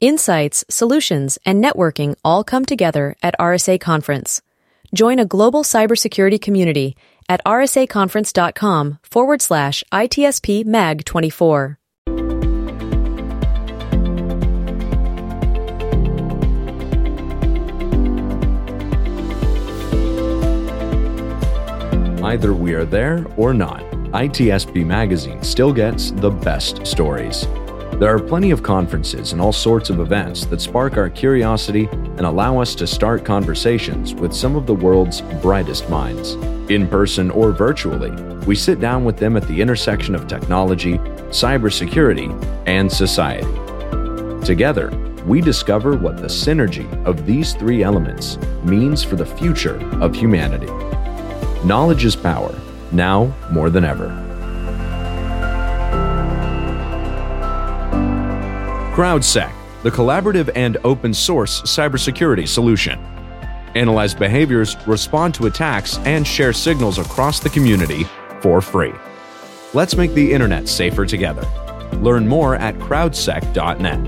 Insights, solutions, and networking all come together at RSA Conference. Join a global cybersecurity community at rsaconference.com forward slash ITSP MAG 24. Either we are there or not, ITSP Magazine still gets the best stories. There are plenty of conferences and all sorts of events that spark our curiosity and allow us to start conversations with some of the world's brightest minds. In person or virtually, we sit down with them at the intersection of technology, cybersecurity, and society. Together, we discover what the synergy of these three elements means for the future of humanity. Knowledge is power, now more than ever. CrowdSec, the collaborative and open source cybersecurity solution. Analyze behaviors, respond to attacks, and share signals across the community for free. Let's make the internet safer together. Learn more at crowdsec.net.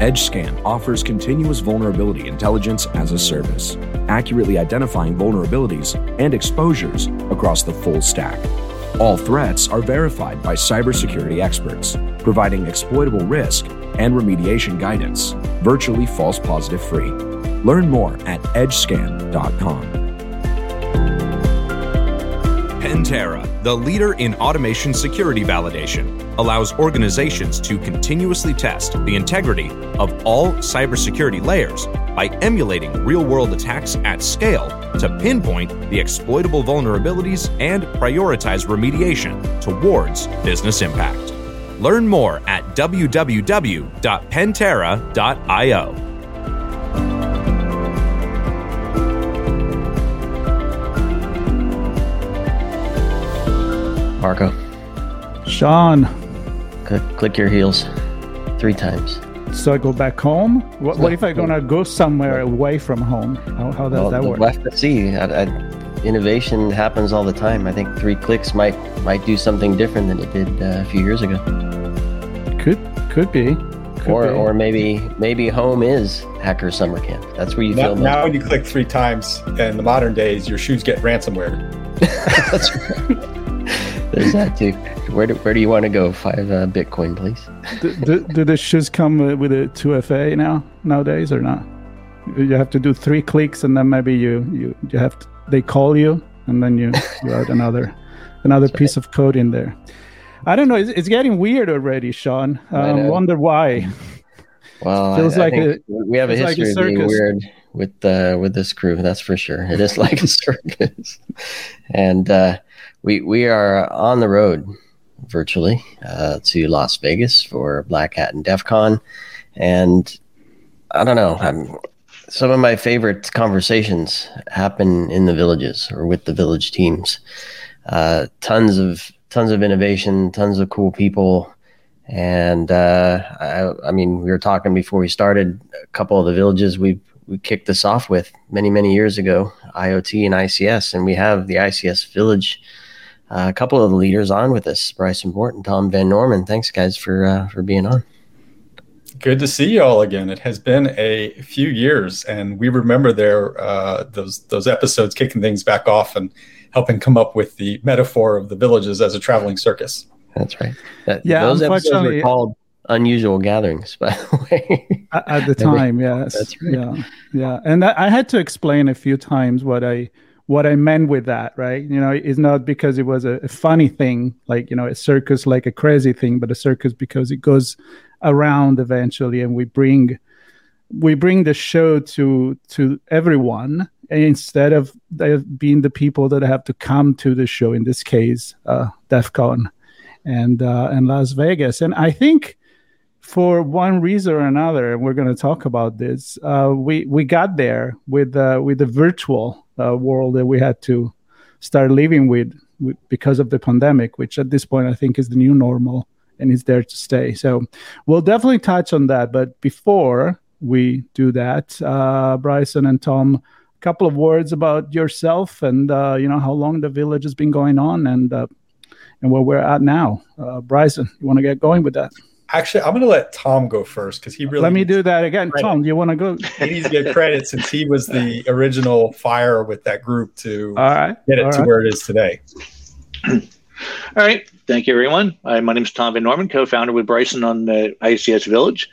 EdgeScan offers continuous vulnerability intelligence as a service, accurately identifying vulnerabilities and exposures across the full stack. All threats are verified by cybersecurity experts, providing exploitable risk and remediation guidance, virtually false positive free. Learn more at edgescan.com. Pentera, the leader in automation security validation, allows organizations to continuously test the integrity of all cybersecurity layers by emulating real world attacks at scale to pinpoint the exploitable vulnerabilities and prioritize remediation towards business impact. Learn more at www.pentera.io. Marco, Sean, click, click your heels three times. So I go back home. What, what if I'm gonna go somewhere away from home? How, how does Well, that we'll work? have to see. I, I, innovation happens all the time. I think three clicks might might do something different than it did uh, a few years ago. Could could be. Could or be. or maybe maybe home is hacker summer camp. That's where you Now, feel most now when you click three times in the modern days, your shoes get ransomware. That's right. There's that too. Where do, where do you want to go? Five uh, Bitcoin, please. do, do, do the shoes come with a 2FA now nowadays or not? You have to do three clicks and then maybe you you, you have to, they call you and then you, you add another another piece of code in there. I don't know. It's, it's getting weird already, Sean. I Um, wonder why. Well, Feels I, like a- we have a feels like a history of being weird with uh, with this crew. That's for sure. It is like a circus, and uh, we we are on the road virtually uh, to Las Vegas for Black Hat and DEF CON, and I don't know. I'm, some of my favorite conversations happen in the villages or with the village teams. Uh, tons of tons of innovation, tons of cool people. And uh, I, I mean, we were talking before we started. A couple of the villages we we kicked this off with many many years ago, IoT and ICS, and we have the ICS village. Uh, a couple of the leaders on with us, Bryson Bort and Tom VanNorman. Thanks, guys, for uh, for being on. Good to see you all again. It has been a few years, and we remember their uh, those those episodes kicking things back off and helping come up with the metaphor of the villages as a traveling circus. That's right. That, Yeah, those episodes were called unusual gatherings, by the way. at, at the time yes That's right. yeah yeah and I, I had to explain a few times what i what i meant with that right? You know it's not because it was a, a funny thing like you know a circus like a crazy thing but a circus because it goes around eventually and we bring we bring the show to to everyone instead of being the people that have to come to the show in this case uh def con and uh and las vegas. And i think for one reason or another, and we're going to talk about this. Uh, we we got there with uh, with the virtual uh, world that we had to start living with, with because of the pandemic, which at this point I think is the new normal and is there to stay. So we'll definitely touch on that. But before we do that, uh, Bryson and Tom, a couple of words about yourself and uh, you know how long the village has been going on and uh, and where we're at now. Bryson, you want to get going with that? Actually, I'm going to let Tom go first because he really. Let me do that again. Credit. Tom, do you want to go? he needs to get credit since he was the original fire with that group to All right. get it All to right. where it is today. All right. Thank you, everyone. Uh, my name is Tom VanNorman, co-founder with Bryson on the ICS Village.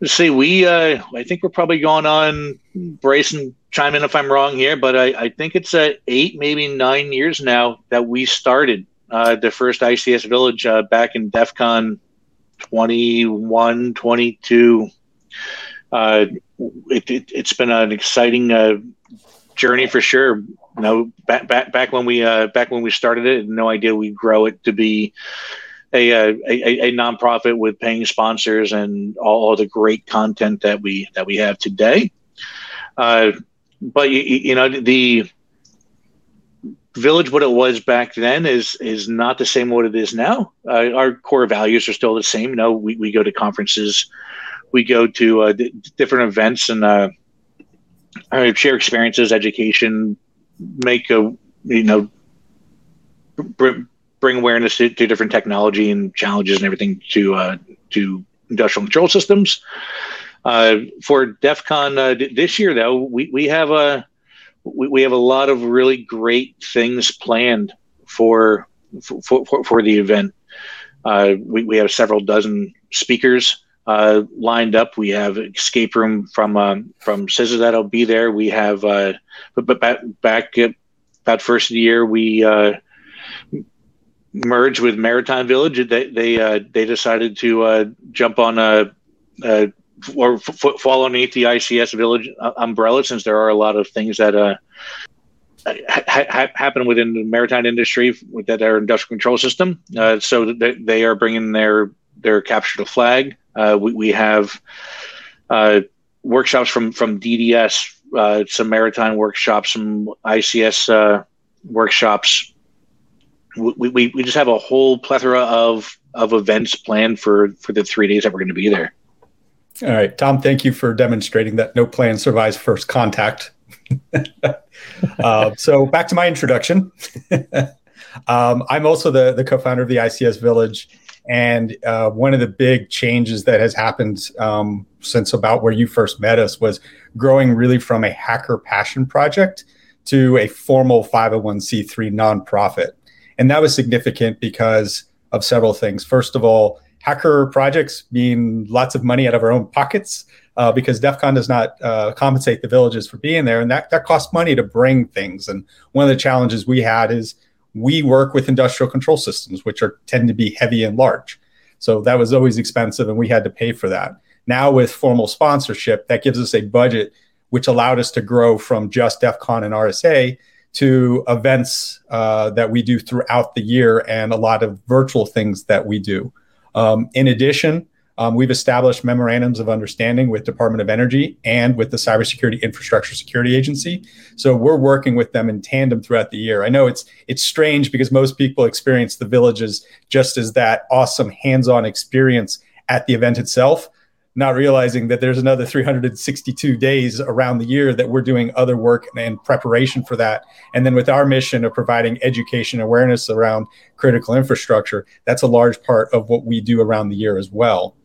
Let's see, we uh, I think we're probably going on Bryson. Chime in if I'm wrong here, but I, I think it's uh, eight, maybe nine years now that we started uh, the first ICS Village uh, back in DEF CON 21, 22. Uh, it, it, has been an exciting uh, journey for sure. Know, back back back when we uh, back when we started it, no idea we'd grow it to be a a, a, a nonprofit with paying sponsors and all, all, the great content that we that we have today. Uh, but you, you know the village what it was back then is is not the same what it is now. Uh, our core values are still the same. You know we, we go to conferences. We go to uh, d- different events and uh, share experiences education make a you know br- bring awareness to, to, different technology and challenges and everything to uh, to industrial control systems. Uh, for DEF CON uh, d- this year though we, we have a we, we have a lot of really great things planned for for, for, for the event. Uh, we, we have several dozen speakers uh, lined up. We have escape room from um, from CISA that'll be there. We have uh, but, but back back at that first year we uh, merged with Maritime Village. They they uh, they decided to uh, jump on a, a or f- fall underneath the ICS Village umbrella, since there are a lot of things that uh, ha- ha- happen within the maritime industry with that our industrial control system. Uh, so they, they are bringing their their capture the flag. Uh, we, we have uh, workshops from from DDS, uh, some maritime workshops, some ICS uh, workshops. We, we, we just have a whole plethora of of events planned for for the three days that we're going to be there. All right, Tom, thank you for demonstrating that no plan survives first contact. uh, so back to my introduction. um, I'm also the, the co-founder of the ICS Village. And uh, one of the big changes that has happened um, since about where you first met us was growing really from a hacker passion project to a formal 501c3 nonprofit. And that was significant because of several things. First of all, hacker projects mean lots of money out of our own pockets uh, because DEF CON does not uh, compensate the villages for being there. And that, that costs money to bring things. And one of the challenges we had is we work with industrial control systems, which are tend to be heavy and large. So that was always expensive and we had to pay for that. Now with formal sponsorship, that gives us a budget which allowed us to grow from just DEF CON and RSA to events uh, that we do throughout the year and a lot of virtual things that we do. Um, in addition, um, we've established memorandums of understanding with Department of Energy and with the Cybersecurity Infrastructure Security Agency. So we're working with them in tandem throughout the year. I know it's it's strange because most people experience the villages just as that awesome hands-on experience at the event itself, not realizing that there's another 362 days around the year that we're doing other work and preparation for that. And then with our mission of providing education awareness around critical infrastructure, that's a large part of what we do around the year as well.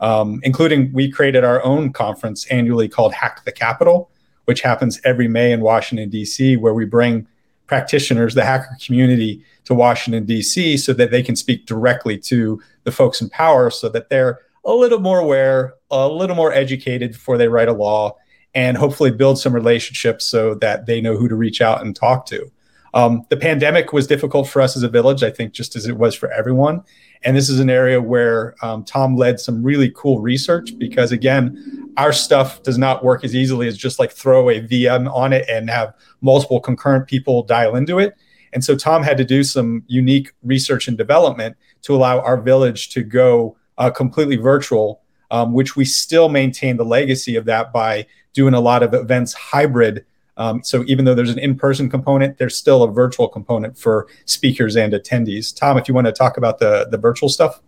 Um, including we created our own conference annually called Hack the Capitol, which happens every May in Washington, D.C., where we bring practitioners, the hacker community, to Washington, D.C., so that they can speak directly to the folks in power so that they're a little more aware, a little more educated before they write a law, and hopefully build some relationships so that they know who to reach out and talk to. Um, the pandemic was difficult for us as a village, I think, just as it was for everyone. And this is an area where um, Tom led some really cool research because, again, our stuff does not work as easily as just like throw a VM on it and have multiple concurrent people dial into it. And so Tom had to do some unique research and development to allow our village to go uh, completely virtual, um, which we still maintain the legacy of that by doing a lot of events hybrid. Um, so even though there's an in-person component, there's still a virtual component for speakers and attendees. Tom, if you want to talk about the the virtual stuff.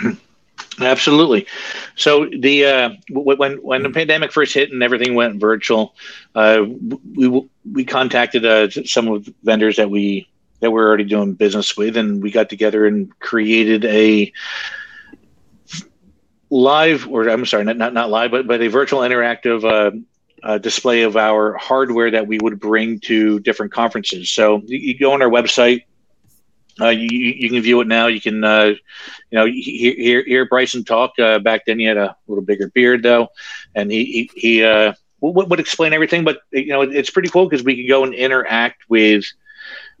Absolutely. So the uh, when when the pandemic first hit and everything went virtual, uh, we we contacted uh, some of the vendors that we that we're already doing business with, and we got together and created a live, or I'm sorry, not not, not live, but but a virtual interactive uh, uh, display of our hardware that we would bring to different conferences. So you, you go on our website. Uh, you, you can view it now. You can, uh, you know, hear, hear, hear Bryson talk. Uh, back then, he had a little bigger beard, though, and he he, he uh, would, would explain everything. But you know, it's pretty cool because we can go and interact with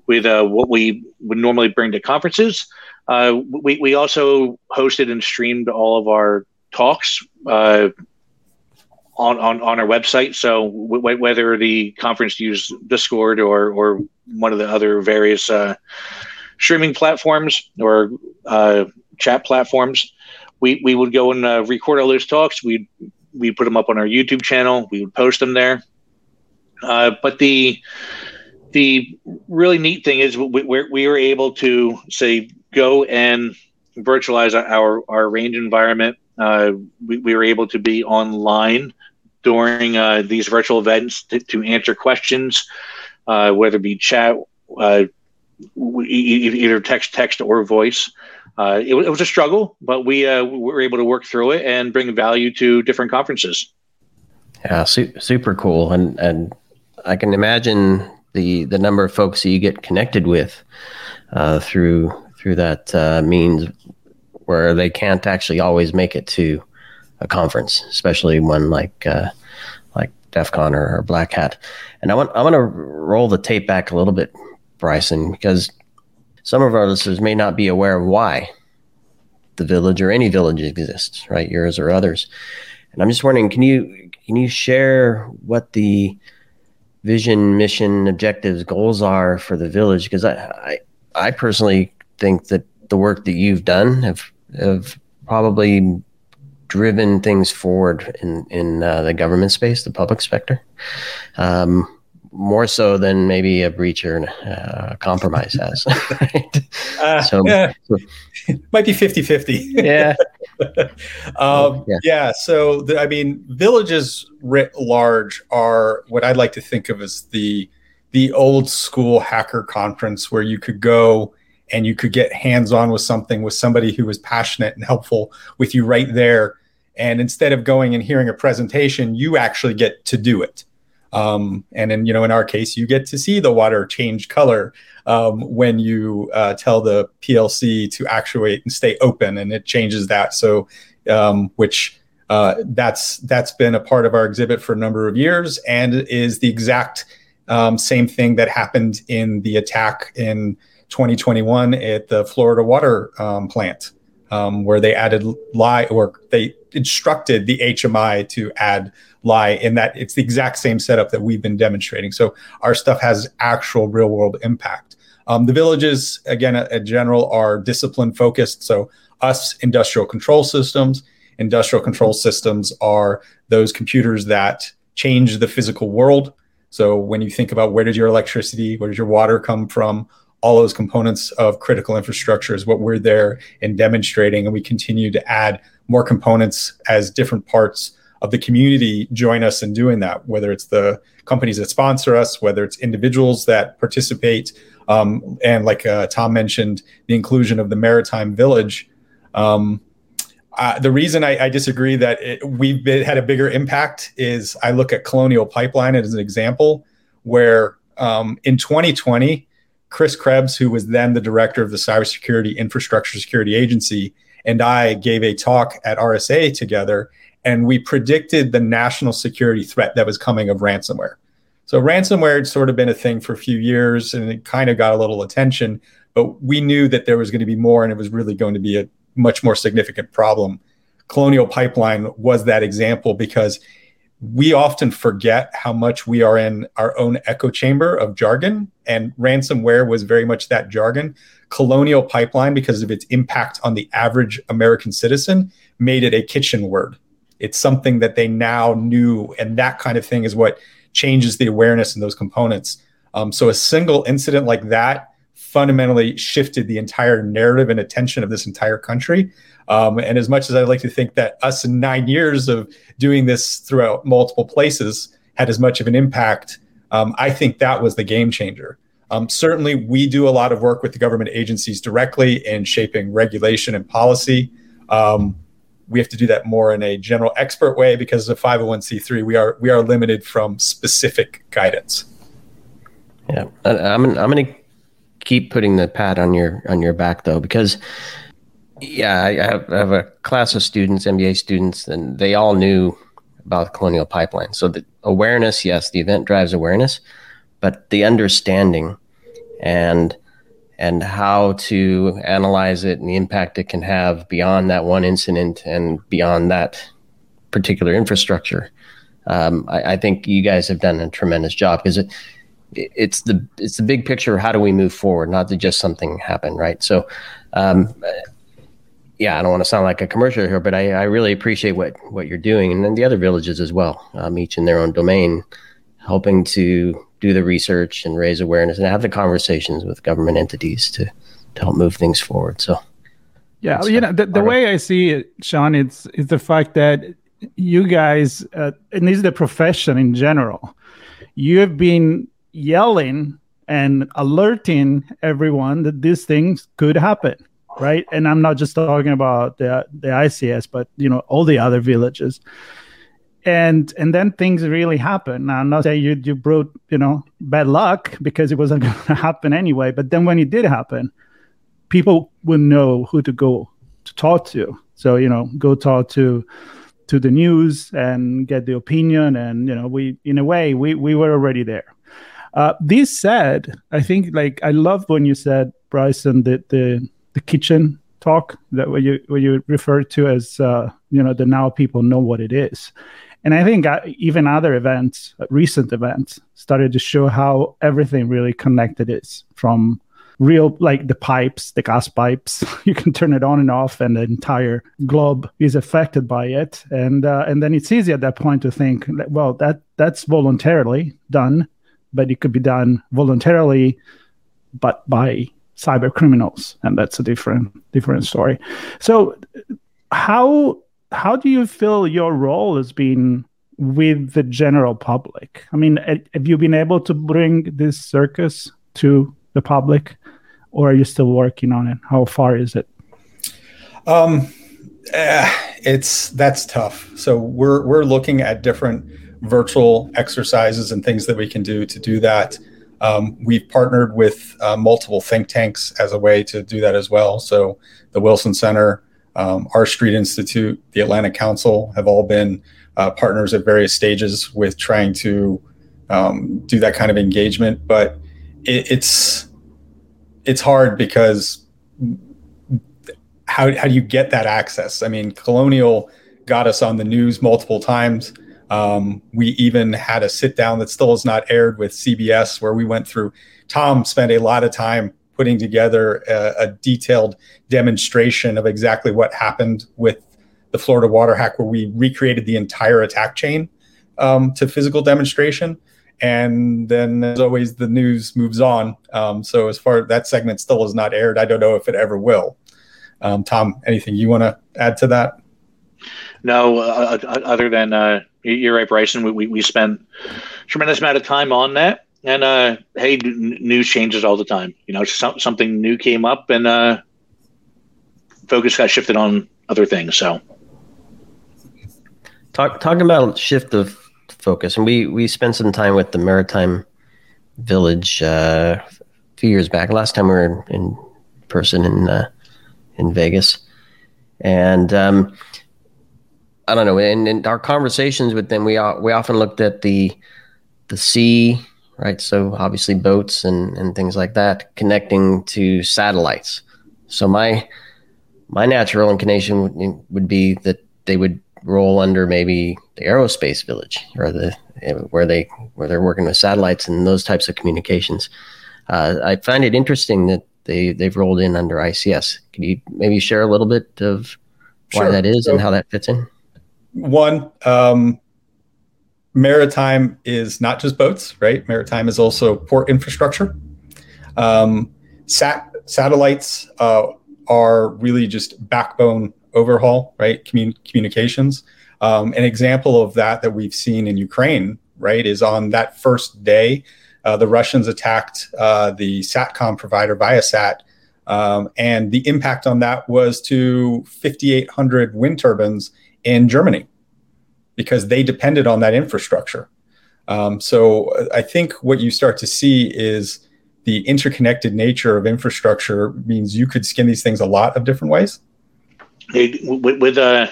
with what we would normally bring to conferences. Uh, we we also hosted and streamed all of our talks uh, on, on on our website. So w- whether the conference used Discord or or one of the other various uh, streaming platforms or uh, chat platforms, we we would go and uh, record all those talks. We we put them up on our YouTube channel. We would post them there. Uh, but the the really neat thing is we, we were able to say go and virtualize our our range environment. Uh, we, we, were able to be online during uh, these virtual events to, to answer questions, uh, whether it be chat, uh, either text, text or voice. Uh, it, it, was a struggle, but we, uh, we were able to work through it and bring value to different conferences. Yeah, su- super cool, and and I can imagine the the number of folks that you get connected with uh, through through that uh, means where they can't actually always make it to a conference, especially one like uh, like DEF CON or, or, Black Hat. And I want I want to roll the tape back a little bit, Bryson, because some of our listeners may not be aware of why the village or any village exists, right? Yours or others. And I'm just wondering, can you can you share what the vision, mission, objectives, goals are for the village? Because I, I, I personally think that the work that you've done have have probably driven things forward in in uh, the government space, the public sector, um, more so than maybe a breach or uh, compromise has. right? uh, so, yeah. so, might be 50-50. yeah. um, yeah. yeah. So the, I mean, villages writ large are what I'd like to think of as the the old school hacker conference where you could go and you could get hands on with something with somebody who was passionate and helpful with you right there and instead of going and hearing a presentation, you actually get to do it. Um, and then, you know, in our case, you get to see the water change color um, when you uh, tell the PLC to actuate and stay open, and it changes that. So, um, which uh, that's that's been a part of our exhibit for a number of years, and is the exact um, same thing that happened in the attack in 2021 at the Florida water um, plant um, where they added lye or they instructed the HMI to add lye in that it's the exact same setup that we've been demonstrating. So our stuff has actual real world impact. Um, the villages, again, in general, are discipline focused. So us industrial control systems, industrial control systems are those computers that change the physical world. So when you think about where does your electricity, where does your water come from, all those components of critical infrastructure is what we're there in demonstrating. And we continue to add more components as different parts of the community join us in doing that, whether it's the companies that sponsor us, whether it's individuals that participate. Um, and like uh, Tom mentioned, the inclusion of the Maritime Village. Um, uh, the reason I, I disagree that it, we've been, had a bigger impact is I look at Colonial Pipeline as an example where um, in 2020, Chris Krebs, who was then the director of the Cybersecurity Infrastructure Security Agency, and I gave a talk at RSA together, and we predicted the national security threat that was coming of ransomware. So, ransomware had sort of been a thing for a few years, and it kind of got a little attention, but we knew that there was going to be more, and it was really going to be a much more significant problem. Colonial Pipeline was that example because we often forget how much we are in our own echo chamber of jargon, and ransomware was very much that jargon. Colonial pipeline, because of its impact on the average American citizen, made it a kitchen word. It's something that they now knew, and that kind of thing is what changes the awareness in those components. Um, so, a single incident like that fundamentally shifted the entire narrative and attention of this entire country. Um, and as much as I'd like to think that us in nine years of doing this throughout multiple places had as much of an impact, um, I think that was the game changer. Um, certainly, we do a lot of work with the government agencies directly in shaping regulation and policy. Um, we have to do that more in a general expert way because as a 501c3 we are we are limited from specific guidance yeah i'm, I'm going to keep putting the pat on your on your back though because yeah I have, I have a class of students mba students and they all knew about the colonial pipeline so the awareness yes the event drives awareness but the understanding and and how to analyze it and the impact it can have beyond that one incident and beyond that particular infrastructure. Um, I, I, think you guys have done a tremendous job because it, it's the it's the big picture. How do we move forward? Not to just something happen, right? So, um, yeah, I don't want to sound like a commercial here, but I, I, really appreciate what what you're doing, and then the other villages as well, um, each in their own domain, helping to do the research and raise awareness and have the conversations with government entities to to help move things forward. So, yeah, you know, the, the way I see it, Sean, it's it's the fact that you guys, uh, and this is the profession in general, you have been yelling and alerting everyone that these things could happen right and i'm not just talking about the the ics but you know all the other villages and and then things really happen. Now, I'm not saying you you brought you know bad luck because it wasn't going to happen anyway. But then when it did happen, people would know who to go to talk to. So you know, go talk to to the news and get the opinion. And you know, we in a way we we were already there. Uh, this said, I think like I love when you said Bryson that the the kitchen talk that what you what you referred to as uh, you know the now people know what it is and I think uh, even other events, uh, recent events, started to show how everything really connected is from real like the pipes, the gas pipes. you can turn it on and off, and the entire globe is affected by it. And uh, and then it's easy at that point to think, well, that that's voluntarily done, but it could be done voluntarily, but by cyber criminals, and that's a different different story. So how how do you feel your role has been with the general public? I mean, have you been able to bring this circus to the public, or are you still working on it? How far is it? Um, uh, it's that's tough. So we're we're looking at different virtual exercises and things that we can do to do that. Um, we've partnered with uh, multiple think tanks as a way to do that as well. So the Wilson Center, um, R Street Institute, the Atlantic Council have all been uh, partners at various stages with trying to um, do that kind of engagement. But it, it's it's hard because how how do you get that access? I mean, Colonial got us on the news multiple times. Um, we even had a sit down that still is not aired with CBS where we went through. Tom spent a lot of time putting together a, a, detailed demonstration of exactly what happened with the Florida water hack, where we recreated the entire attack chain um, to physical demonstration. And then, as always, the news moves on. Um, so, as far that segment still is not aired, I don't know if it ever will. Um, Tom, anything you want to add to that? No, uh, uh, other than uh, you're right, Bryson. We, we, we spent tremendous amount of time on that and uh, hey, news changes all the time. You know, some, something new came up, and uh, focus got shifted on other things. So, Talk, talking about shift of focus, and we we spent some time with the Maritime Village uh, a few years back. Last time we were in person in uh, in Vegas, and um, I don't know. In, in our conversations with them, we we often looked at the the sea right? So obviously boats and, and things like that connecting to satellites. So my my natural inclination would, would be that they would roll under maybe the aerospace village or the where they where they're working with satellites and those types of communications. Uh, I find it interesting that they they've rolled in under ICS. Could you maybe share a little bit of why sure. that is so, and how that fits in? One, um, maritime is not just boats, right? Maritime is also port infrastructure. Um, sat satellites uh, are really just backbone overhaul, right? Commun- communications. Um, an example of that that we've seen in Ukraine, right, is on that first day, uh, the Russians attacked uh, the SATCOM provider Viasat Um, and the impact on that was to 5,800 wind turbines in Germany because they depended on that infrastructure. Um, so uh, I think what you start to see is the interconnected nature of infrastructure means you could skin these things a lot of different ways. It, with, with uh,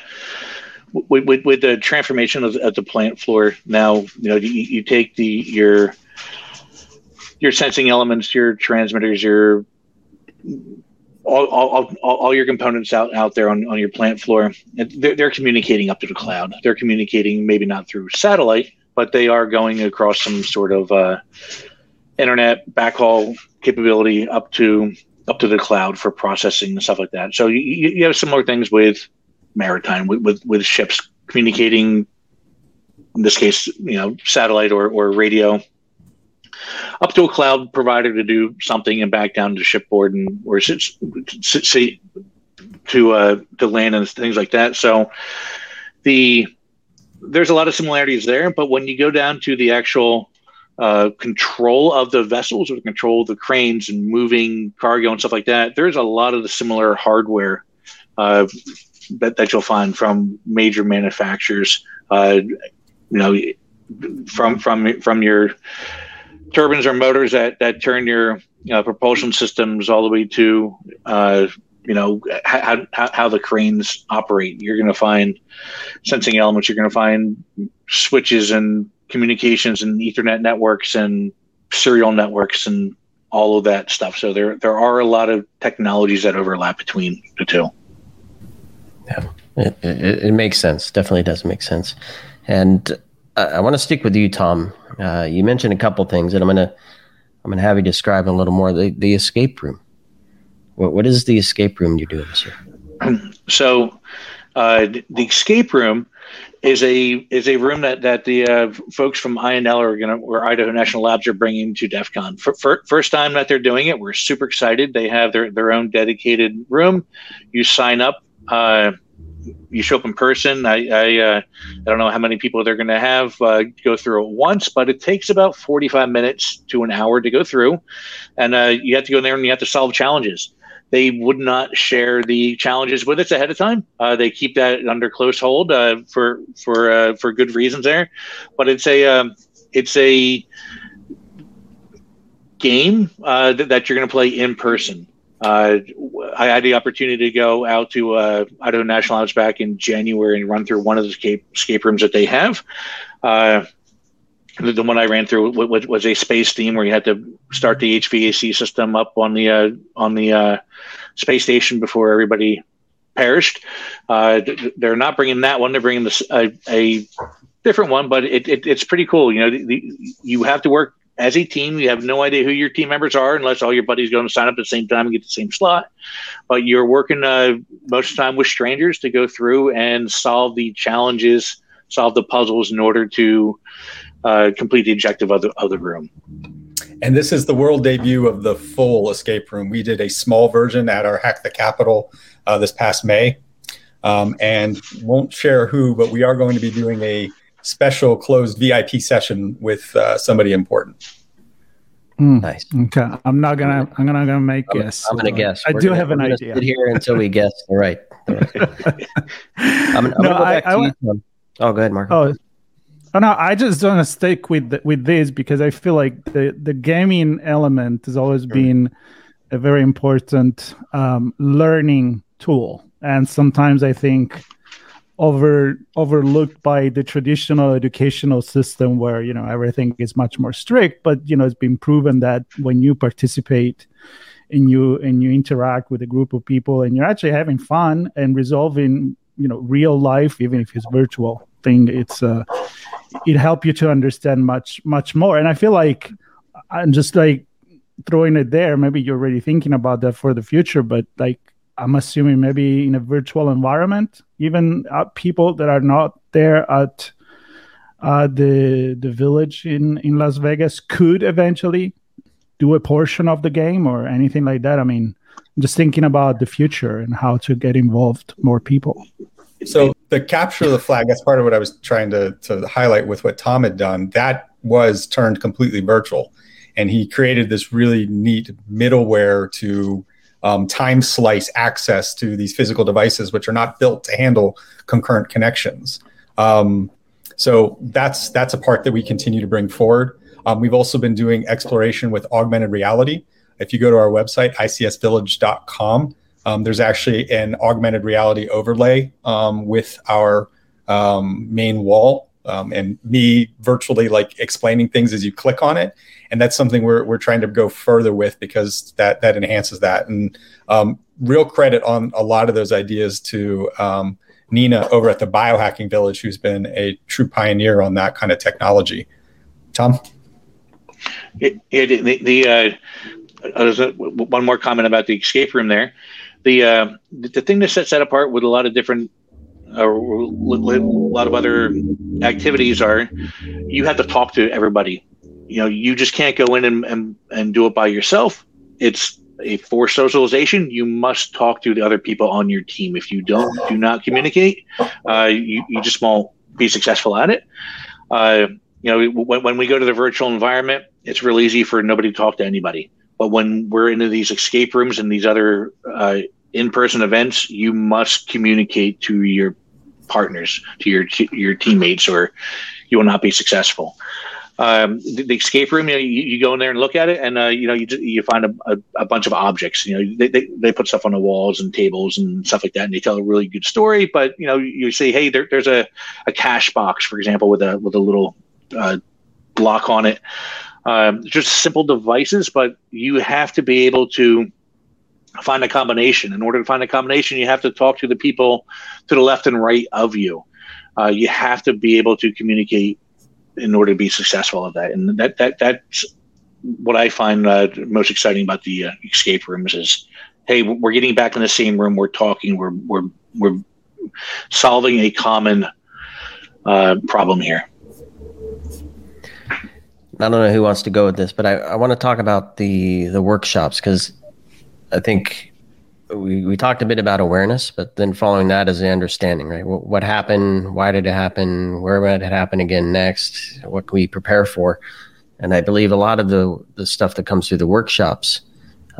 with, with, with, the transformation of, the plant floor now, you know, you, you take the your your sensing elements, your transmitters, your all, all, all, all, your components out, out there on, on your plant floor, they're, they're communicating up to the cloud. They're communicating maybe not through satellite, but they are going across some sort of uh, internet backhaul capability up to up to the cloud for processing and stuff like that. So you, you have similar things with maritime, with, with, with ships communicating, in this case, you know, satellite or, or radio up to a cloud provider to do something and back down to shipboard and or sea to uh, to land and things like that. So the there's a lot of similarities there, but when you go down to the actual uh, control of the vessels or control of the cranes and moving cargo and stuff like that, there's a lot of the similar hardware uh, that, that you'll find from major manufacturers. Uh, you know, from from from your turbines or motors that that turn your propulsion systems all the way to uh, you know how, how, how the cranes operate. You're going to find sensing elements. You're going to find switches and communications and Ethernet networks and serial networks and all of that stuff. So there there are a lot of technologies that overlap between the two. Yeah, it, it, it makes sense. Definitely does make sense. And I want to stick with you, Tom. Uh, you mentioned a couple things, and I'm gonna I'm gonna have you describe a little more the, the escape room. What what is the escape room you're doing year? So, uh, the escape room is a is a room that that the uh, folks from INL are gonna or Idaho National Labs are bringing to DEF CON. For, for, first time that they're doing it, we're super excited. They have their their own dedicated room. You sign up. Uh, you show up in person. I I, uh, I don't know how many people they're going to have uh, go through it once, but it takes about forty five minutes to an hour to go through, and uh, you have to go in there and you have to solve challenges. They would not share the challenges with us ahead of time. Uh, they keep that under close hold uh, for for uh, for good reasons there, but it's a um, it's a game that you're going to play in person. Uh, I had the opportunity to go out to uh, Idaho National Labs back in January and run through one of the escape, escape rooms that they have. Uh, the, the, one I ran through was, was, a space theme where you had to start the HVAC system up on the uh, on the uh, space station before everybody perished. Uh, they're not bringing that one; they're bringing this a, a different one, but it, it, it's pretty cool. You know, the, the, you have to work as a team, you have no idea who your team members are unless all your buddies go and sign up at the same time and get the same slot. But you're working uh, most of the time with strangers to go through and solve the challenges, solve the puzzles in order to uh, complete the objective of the, of the room. And this is the world debut of the full escape room. We did a small version at our Hack the Capitol uh, this past May. Um, and won't share who, but we are going to be doing a special closed VIP session with uh, somebody important. Mm, nice. Okay, I'm not gonna. I'm not gonna make I'm, guess. I'm gonna guess. I we're do gonna, have an idea. Sit here until we guess. All right. All right. I'm, I'm no, I, I, I oh, go ahead, Mark. Oh, oh no, I just want to stick with the, with this because I feel like the the gaming element has always sure. been a very important um, learning tool, and sometimes I think over overlooked by the traditional educational system where you know everything is much more strict but you know it's been proven that when you participate and you and you interact with a group of people and you're actually having fun and resolving you know real life even if it's virtual thing it's uh it help you to understand much much more. And i feel like i'm just like throwing it there. Maybe you're already thinking about that for the future but like I'm assuming maybe in a virtual environment, even uh, people that are not there at uh, the the village in in Las Vegas could eventually do a portion of the game or anything like that. I mean, I'm just thinking about the future and how to get involved more people. So the capture of the flag, that's part of what I was trying to, to highlight with what Tom had done. That was turned completely virtual. And he created this really neat middleware to um, time slice access to these physical devices, which are not built to handle concurrent connections. Um, so that's that's a part that we continue to bring forward. Um, we've also been doing exploration with augmented reality. If you go to our website, icsvillage.com, um, there's actually an augmented reality overlay um, with our um, main wall um, and me virtually like explaining things as you click on it. And that's something we're, we're trying to go further with because that, that enhances that. And um, real credit on a lot of those ideas to um, Nina over at the Biohacking Village, who's been a true pioneer on that kind of technology. Tom? It, it, the, the uh, a, one more comment about the escape room there. The uh, the thing that sets that apart with a lot of different a lot of other activities are you have to talk to everybody. You know you just can't go in and, and, and do it by yourself. It's a for socialization you must talk to the other people on your team. If you don't do not communicate uh, you, you just won't be successful at it. Uh, you know when, when we go to the virtual environment it's real easy for nobody to talk to anybody. But when we're into these escape rooms and these other uh, in-person events, you must communicate to your partners, to your your teammates, or you will not be successful. Um, the, the, escape room, you, know, you, you, go in there and look at it, and uh, you know you you find a, a, a, bunch of objects. You know they, they, they put stuff on the walls and tables and stuff like that, and they tell a really good story. But you know you say, hey, there, there's a, a cash box, for example, with a with a little uh, block on it. Um, just simple devices, but you have to be able to find a combination. In order to find a combination, you have to talk to the people to the left and right of you. Uh, you have to be able to communicate in order to be successful at that. And that that that's what I find uh, most exciting about the uh, escape rooms is, hey, we're getting back in the same room. We're talking. We're we're we're solving a common uh, problem here. I don't know who wants to go with this, but I, I want to talk about the the workshops because I think we, we talked a bit about awareness, but then following that is the understanding, right? What, what happened? Why did it happen? Where might it happen again next? What can we prepare for? And I believe a lot of the, the stuff that comes through the workshops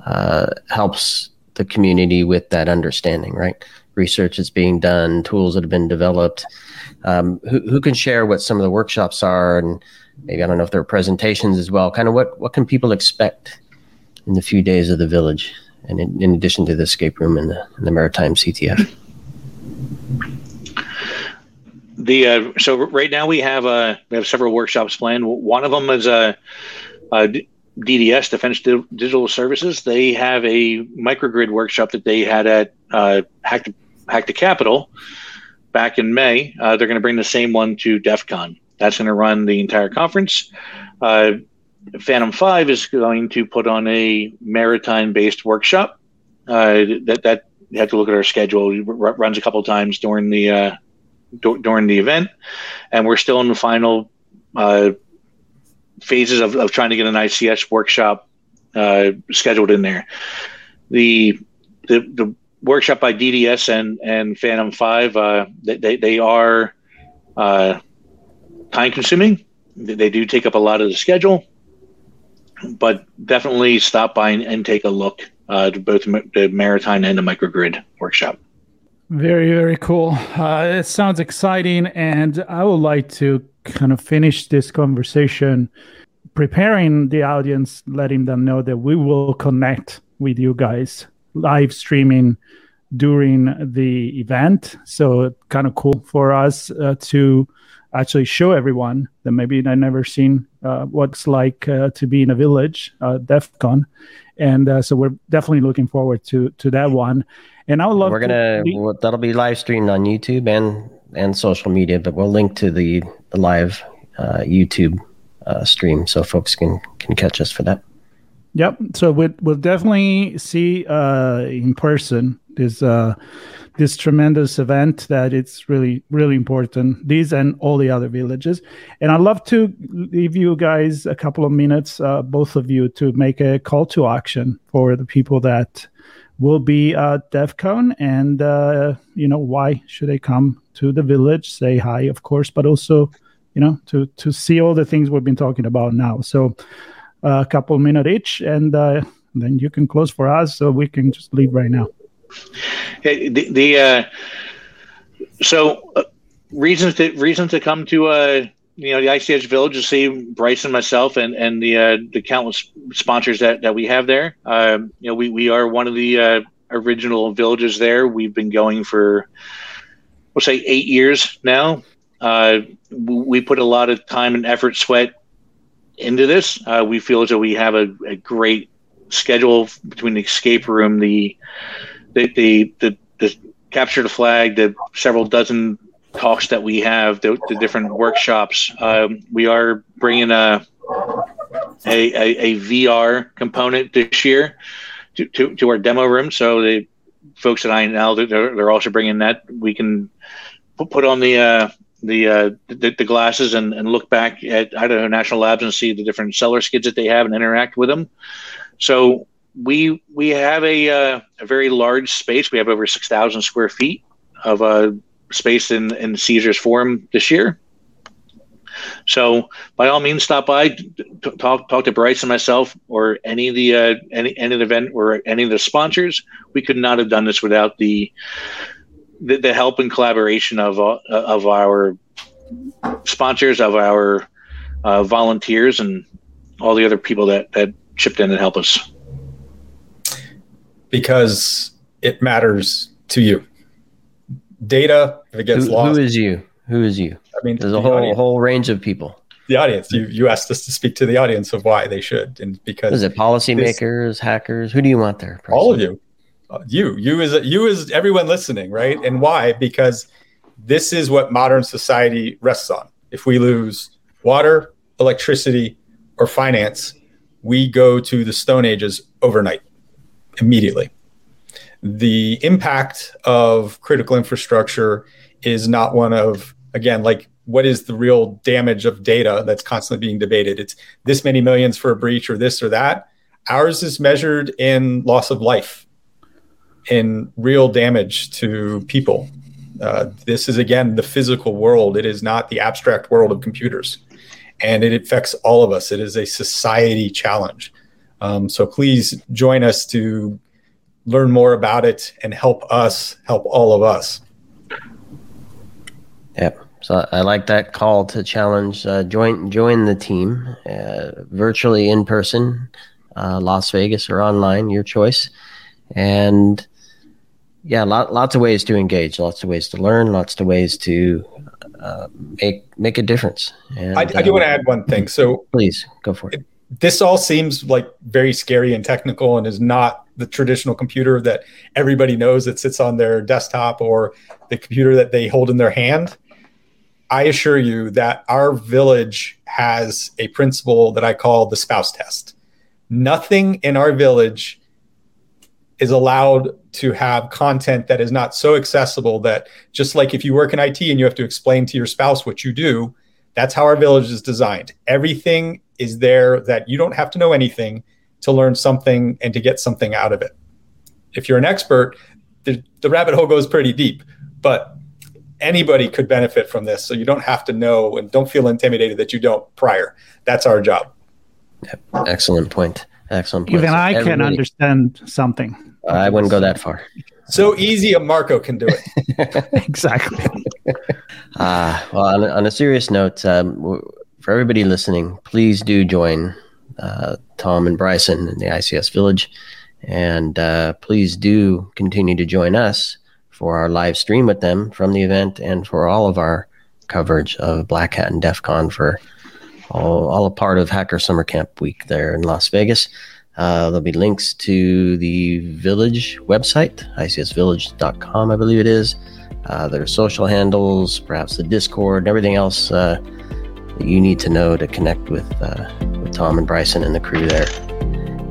uh, helps the community with that understanding, right? Research is being done, tools that have been developed. Um, who, who can share what some of the workshops are and maybe I don't know if there are presentations as well. Kind of what, what can people expect in the few days of the village? And in, in addition to the escape room and the, and the maritime CTF. The uh, so right now we have uh, we have several workshops planned. One of them is a, a DDS Defense Digital Services. They have a microgrid workshop that they had at uh, Hack to, Hack the Capitol back in May. Uh, they're going to bring the same one to DEF CON. That's going to run the entire conference. Fathom5 is going to put on a maritime-based workshop. Uh, that that you have to look at our schedule. It runs a couple times during the uh, during the event, and we're still in the final uh, phases of, of trying to get an ICS workshop uh, scheduled in there. The the the workshop by DDS and and Fathom5 uh, they they are uh, time consuming. They do take up a lot of the schedule but definitely stop by and, and take a look uh, to both the maritime and the microgrid workshop. Very, very cool. Uh, it sounds exciting. And I would like to kind of finish this conversation preparing the audience, letting them know that we will connect with you guys live streaming during the event. So, kind of cool for us uh, to actually show everyone that maybe they never seen uh, what's like uh, to be in a village, uh, DEF CON. And uh, so we're definitely looking forward to to that one. And I would love we're gonna be- that'll be live streamed on YouTube and and social media, but we'll link to the, the live uh, YouTube uh, stream so folks can can catch us for that. Yep. So we'll, we'll definitely see uh, in person this uh, this tremendous event that it's really really important these and all the other villages and i'd love to leave you guys a couple of minutes uh, both of you to make a call to action for the people that will be at DEF CON and uh, you know why should they come to the village say hi of course but also you know to to see all the things we've been talking about now so uh, a couple minutes each and uh, then you can close for us, so we can just leave right now. The, the uh, so uh, reasons to reasons to come to uh, you know the ICS Village to see Bryce and myself, and and the uh, the countless sponsors that that we have there. Um, you know, we we are one of the uh, original villages there. We've been going for we'll say eight years now. Uh, we put a lot of time and effort, sweat into this. Uh, we feel as though we have a, a, great schedule between the escape room, the the the, the, the capture the flag, the several dozen talks that we have, the, the different workshops. Um, we are bringing a, a, a, a VR component this year to, to, to, our demo room. So the folks at INL, they're, they're also bringing that. We can put on the uh, the, uh, the, the glasses and, and look back at Idaho National Labs and see the different seller skids that they have and interact with them. So we we have a uh, a very large space. We have over six thousand square feet of uh, space in in Caesar's Forum this year. So by all means, stop by, t- talk talk to Bryce and myself, or any of the uh, any any of the event or any of the sponsors. We could not have done this without the the, the help and collaboration of uh, of our sponsors, of our uh, volunteers, and all the other people that that chipped in and helped us. Because it matters to you. Data, if it gets who, lost. Who is you? Who is you? I mean, there's a whole audience. whole range of people. The audience. You you asked us to speak to the audience of why they should, and because is it policymakers, hackers? Who do you want there? Personally? All of you, uh, you, you is you is everyone listening, right? And why? Because this is what modern society rests on. If we lose water, electricity, or finance, we go to the Stone Ages overnight, immediately. The impact of critical infrastructure is not one of again like what is the real damage of data that's constantly being debated? It's this many millions for a breach or this or that. Ours is measured in loss of life in real damage to people. Uh, this is again the physical world. It is not the abstract world of computers. And it affects all of us. It is a society challenge um, so please join us to learn more about it and help us help all of us Yep. So I like that call to challenge. Uh, join join the team, uh, virtually in person, uh, Las Vegas or online, your choice. And yeah, lot, lots of ways to engage, lots of ways to learn, lots of ways to uh, make make a difference. And, I, I do want to add one thing. So please go for it. This all seems like very scary and technical, and is not the traditional computer that everybody knows that sits on their desktop or the computer that they hold in their hand. I assure you that our village has a principle that I call the spouse test. Nothing in our village is allowed to have content that is not so accessible that just like if you work in IT and you have to explain to your spouse what you do, that's how our village is designed. Everything is there that you don't have to know anything to learn something and to get something out of it. If you're an expert, the, the rabbit hole goes pretty deep, but anybody could benefit from this. So you don't have to know and don't feel intimidated that you don't prior. That's our job. Yep. Excellent point. Excellent point. Even so I can understand something. I wouldn't go that far. So easy, a Marco can do it. exactly. uh, well, on, on, a serious note, um, for everybody listening, please do join uh, Tom and Bryson in the ICS Village. And uh, please do continue to join us for our live stream with them from the event and for all of our coverage of Black Hat and DEF CON for all, all a part of Hacker Summer Camp Week there in Las Vegas. Uh, there'll be links to the Village website, icsvillage.com, I believe it is. Uh, their social handles, perhaps the Discord, and everything else uh, you need to know to connect with, uh, with Tom and Bryson and the crew there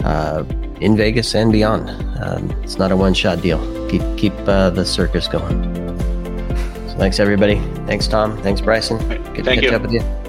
uh, in Vegas and beyond. Um, it's not a one shot deal. Keep keep uh, the circus going. So thanks everybody. Thanks Tom. Thanks Bryson. Good Thank to catch you. up with you.